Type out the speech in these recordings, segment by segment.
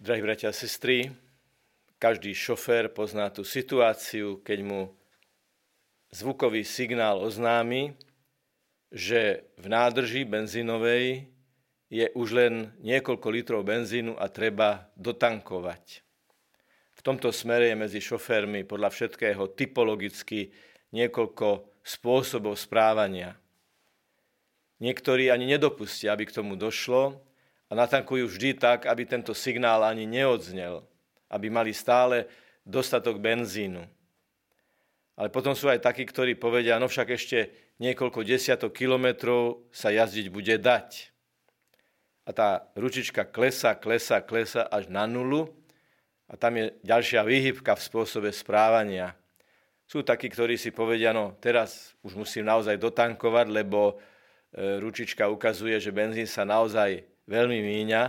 Drahí bratia a sestry, každý šofér pozná tú situáciu, keď mu zvukový signál oznámi, že v nádrži benzínovej je už len niekoľko litrov benzínu a treba dotankovať. V tomto smere je medzi šoférmi podľa všetkého typologicky niekoľko spôsobov správania. Niektorí ani nedopustia, aby k tomu došlo, a natankujú vždy tak, aby tento signál ani neodznel, aby mali stále dostatok benzínu. Ale potom sú aj takí, ktorí povedia, no však ešte niekoľko desiatok kilometrov sa jazdiť bude dať. A tá ručička klesa, klesa, klesa až na nulu a tam je ďalšia výhybka v spôsobe správania. Sú takí, ktorí si povedia, no teraz už musím naozaj dotankovať, lebo e, ručička ukazuje, že benzín sa naozaj veľmi míňa.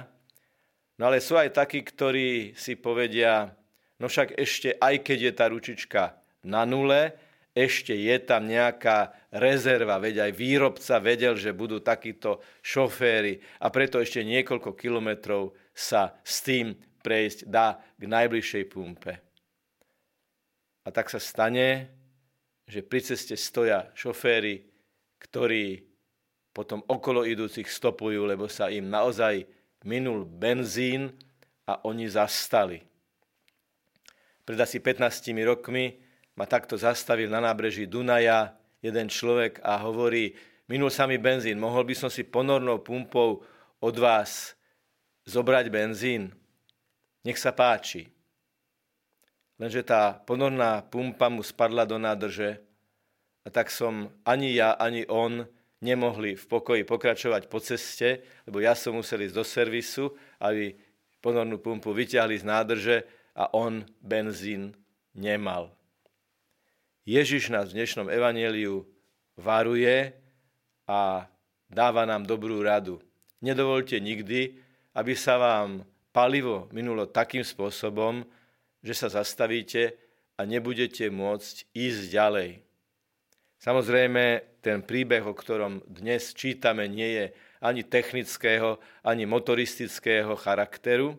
No ale sú aj takí, ktorí si povedia, no však ešte aj keď je tá ručička na nule, ešte je tam nejaká rezerva, veď aj výrobca vedel, že budú takíto šoféry a preto ešte niekoľko kilometrov sa s tým prejsť dá k najbližšej pumpe. A tak sa stane, že pri ceste stoja šoféry, ktorí potom okolo idúcich stopujú, lebo sa im naozaj minul benzín a oni zastali. Pred asi 15 rokmi ma takto zastavil na nábreží Dunaja jeden človek a hovorí, minul sa mi benzín, mohol by som si ponornou pumpou od vás zobrať benzín? Nech sa páči. Lenže tá ponorná pumpa mu spadla do nádrže a tak som ani ja, ani on nemohli v pokoji pokračovať po ceste, lebo ja som musel ísť do servisu, aby ponornú pumpu vyťahli z nádrže a on benzín nemal. Ježiš nás v dnešnom evaneliu varuje a dáva nám dobrú radu. Nedovolte nikdy, aby sa vám palivo minulo takým spôsobom, že sa zastavíte a nebudete môcť ísť ďalej. Samozrejme, ten príbeh, o ktorom dnes čítame, nie je ani technického, ani motoristického charakteru,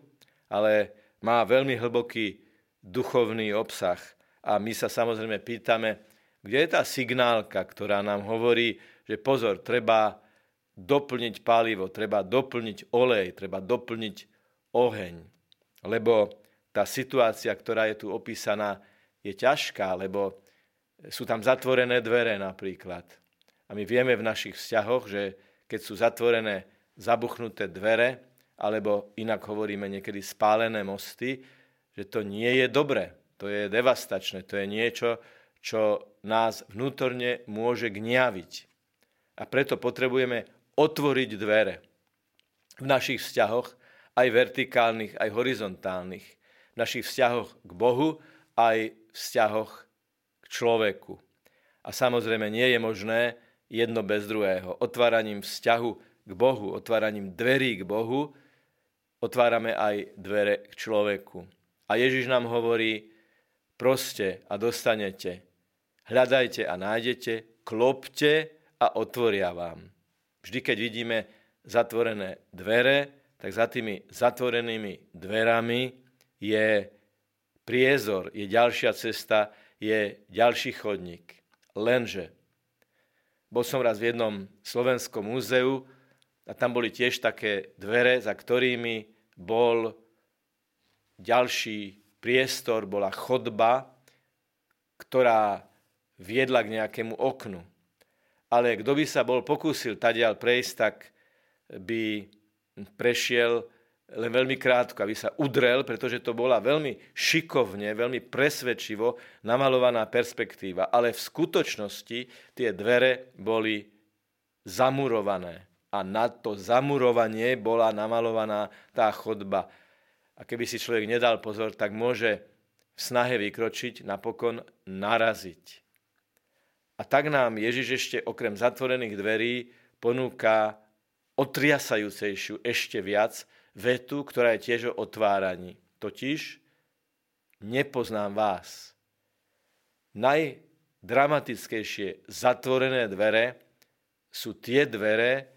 ale má veľmi hlboký duchovný obsah. A my sa samozrejme pýtame, kde je tá signálka, ktorá nám hovorí, že pozor, treba doplniť palivo, treba doplniť olej, treba doplniť oheň. Lebo tá situácia, ktorá je tu opísaná, je ťažká, lebo sú tam zatvorené dvere napríklad. A my vieme v našich vzťahoch, že keď sú zatvorené, zabuchnuté dvere, alebo inak hovoríme niekedy spálené mosty, že to nie je dobre, to je devastačné, to je niečo, čo nás vnútorne môže gňaviť. A preto potrebujeme otvoriť dvere v našich vzťahoch, aj vertikálnych, aj horizontálnych. V našich vzťahoch k Bohu, aj vzťahoch človeku. A samozrejme nie je možné jedno bez druhého. Otváraním vzťahu k Bohu, otváraním dverí k Bohu, otvárame aj dvere k človeku. A Ježiš nám hovorí, proste a dostanete, hľadajte a nájdete, klopte a otvoria vám. Vždy, keď vidíme zatvorené dvere, tak za tými zatvorenými dverami je priezor, je ďalšia cesta, je ďalší chodník. Lenže bol som raz v jednom slovenskom múzeu a tam boli tiež také dvere, za ktorými bol ďalší priestor, bola chodba, ktorá viedla k nejakému oknu. Ale kto by sa bol pokúsil tadiaľ prejsť, tak by prešiel len veľmi krátko, aby sa udrel, pretože to bola veľmi šikovne, veľmi presvedčivo namalovaná perspektíva. Ale v skutočnosti tie dvere boli zamurované. A na to zamurovanie bola namalovaná tá chodba. A keby si človek nedal pozor, tak môže v snahe vykročiť, napokon naraziť. A tak nám Ježiš ešte okrem zatvorených dverí ponúka otriasajúcejšiu ešte viac, vetu, ktorá je tiež o otváraní. Totiž nepoznám vás. Najdramatickejšie zatvorené dvere sú tie dvere,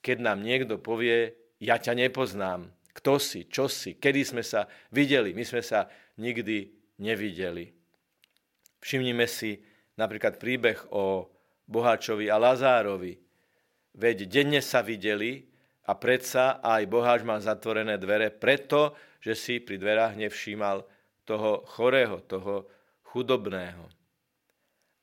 keď nám niekto povie, ja ťa nepoznám. Kto si, čo si, kedy sme sa videli. My sme sa nikdy nevideli. Všimnime si napríklad príbeh o Boháčovi a Lazárovi. Veď denne sa videli a predsa aj Boháč mal zatvorené dvere preto, že si pri dverách nevšímal toho chorého, toho chudobného.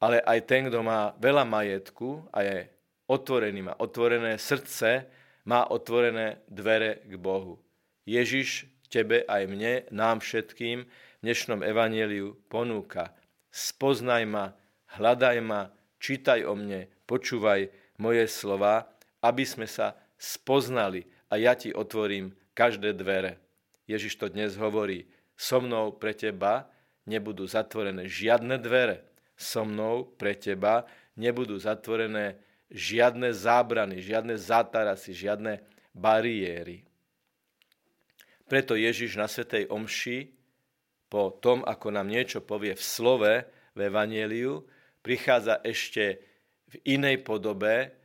Ale aj ten, kto má veľa majetku a je otvorený, má otvorené srdce, má otvorené dvere k Bohu. Ježiš tebe aj mne, nám všetkým v dnešnom evaneliu ponúka. Spoznaj ma, hľadaj ma, čítaj o mne, počúvaj moje slova, aby sme sa spoznali a ja ti otvorím každé dvere. Ježiš to dnes hovorí, so mnou pre teba nebudú zatvorené žiadne dvere. So mnou pre teba nebudú zatvorené žiadne zábrany, žiadne zátarasy, žiadne bariéry. Preto Ježiš na Svetej Omši po tom, ako nám niečo povie v slove, v Evangeliu, prichádza ešte v inej podobe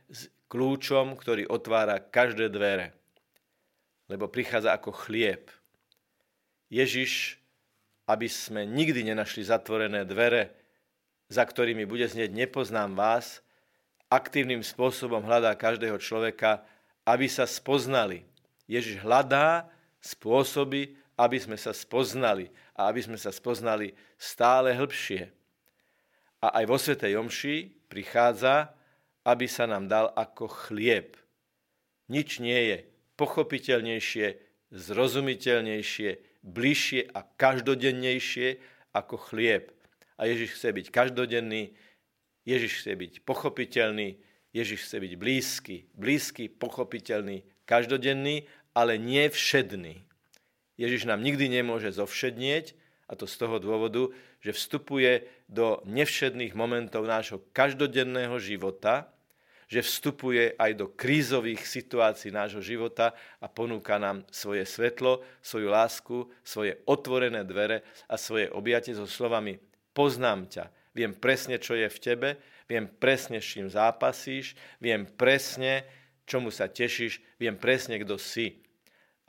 kľúčom, ktorý otvára každé dvere. Lebo prichádza ako chlieb. Ježiš, aby sme nikdy nenašli zatvorené dvere, za ktorými bude znieť nepoznám vás, aktívnym spôsobom hľadá každého človeka, aby sa spoznali. Ježiš hľadá spôsoby, aby sme sa spoznali a aby sme sa spoznali stále hĺbšie a aj vo Svetej Omši prichádza, aby sa nám dal ako chlieb. Nič nie je pochopiteľnejšie, zrozumiteľnejšie, bližšie a každodennejšie ako chlieb. A Ježiš chce byť každodenný, Ježiš chce byť pochopiteľný, Ježiš chce byť blízky, blízky, pochopiteľný, každodenný, ale nie všedný. Ježiš nám nikdy nemôže zovšednieť, a to z toho dôvodu, že vstupuje do nevšedných momentov nášho každodenného života, že vstupuje aj do krízových situácií nášho života a ponúka nám svoje svetlo, svoju lásku, svoje otvorené dvere a svoje objatie so slovami poznám ťa, viem presne, čo je v tebe, viem presne, s čím zápasíš, viem presne, čomu sa tešíš, viem presne, kto si.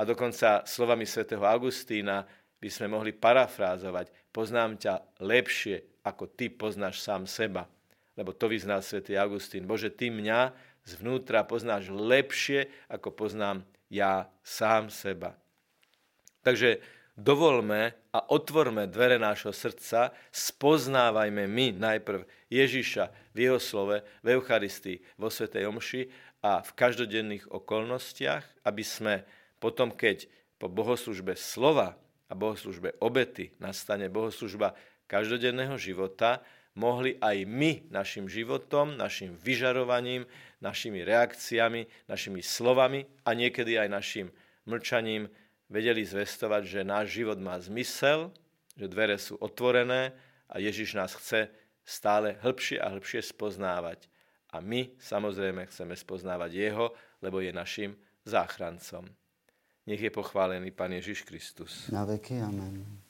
A dokonca slovami svätého Augustína by sme mohli parafrázovať, poznám ťa lepšie, ako ty poznáš sám seba. Lebo to vyznal svätý Augustín. Bože, ty mňa zvnútra poznáš lepšie, ako poznám ja sám seba. Takže dovolme a otvorme dvere nášho srdca, spoznávajme my najprv Ježiša v jeho slove, v Eucharistii, vo Svetej Omši a v každodenných okolnostiach, aby sme potom, keď po bohoslužbe slova a bohoslužbe obety nastane bohoslužba každodenného života, mohli aj my našim životom, našim vyžarovaním, našimi reakciami, našimi slovami a niekedy aj našim mlčaním vedeli zvestovať, že náš život má zmysel, že dvere sú otvorené a Ježiš nás chce stále hĺbšie a hĺbšie spoznávať. A my samozrejme chceme spoznávať Jeho, lebo je našim záchrancom. Nech je pochválený Pán Ježiš Kristus. Na veky, amen.